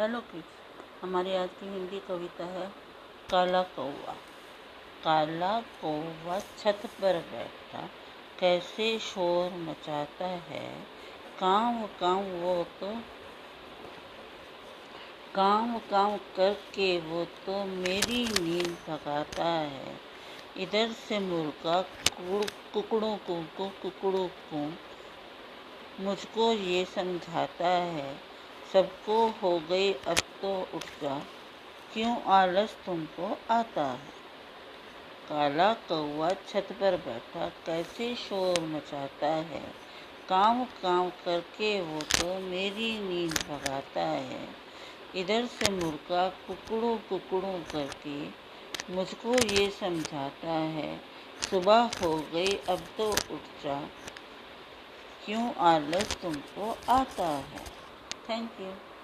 Hello kids, हमारी आज की हिंदी कविता है, काला कौवा। काला कौवा छत पर बैठा कैसे शोर मचाता है। काम काम वो तो काम काम करके वो तो मेरी नींद भगाता है। इधर से मुर्गा कुकड़ों को कुकड़ों को मुझको ये समझाता है सबको हो गई अब तो उठ जा क्यों आलस तुमको आता है? काला कौआ छत पर बैठा कैसे शोर मचाता है? काम काम करके वो तो मेरी नींद भगाता है। इधर से मुर्गा कुकड़ू कुकड़ू करके मुझको ये समझाता है, सुबह हो गई अब तो उठ जा। क्यों आलस तुमको आता है? Thank you.